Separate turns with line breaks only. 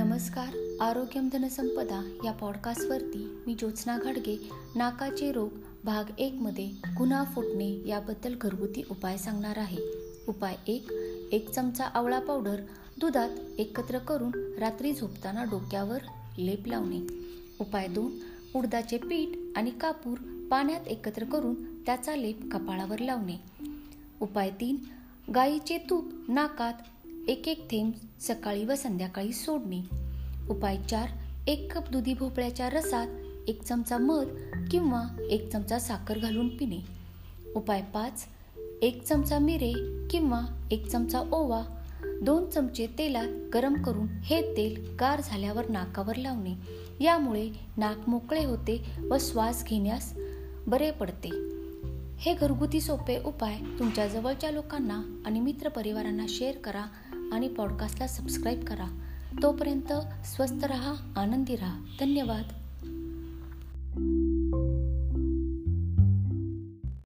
नमस्कार. आरोग्यम धनसंपदा या पॉडकास्टवरती मी ज्योत्स्ना घाडगे नाकाचे रोग भाग एकमध्ये गुन्हा फुटणे याबद्दल घरगुती उपाय सांगणार आहे. उपाय एक एक चमचा आवळा पावडर दुधात एकत्र करून रात्री झोपताना डोक्यावर लेप लावणे. उपाय दोन उडदाचे पीठ आणि कापूर पाण्यात एकत्र करून त्याचा लेप कपाळावर लावणे. उपाय तीन गाईचे तूप नाकात एक एक थेंब सकाळी व संध्याकाळी सोडणे. उपाय चार एक कप दुधी भोपळ्याच्या रसात एक चमचा मध किंवा एक चमचा साखर घालून पिणे. उपाय पाच एक चमचा मिरे किंवा एक चमचा ओवा दोन चमचे तेलात गरम करून हे तेल गार झाल्यावर नाकावर लावणे. यामुळे नाक मोकळे होते व श्वास घेण्यास बरे पडते. हे घरगुती सोपे उपाय तुमच्या जवळच्या लोकांना आणि मित्रपरिवारांना शेअर करा. आणि पॉडकास्टला सबस्क्राईब करा. तोपर्यंत स्वस्थ रहा आनंदी रहा. धन्यवाद.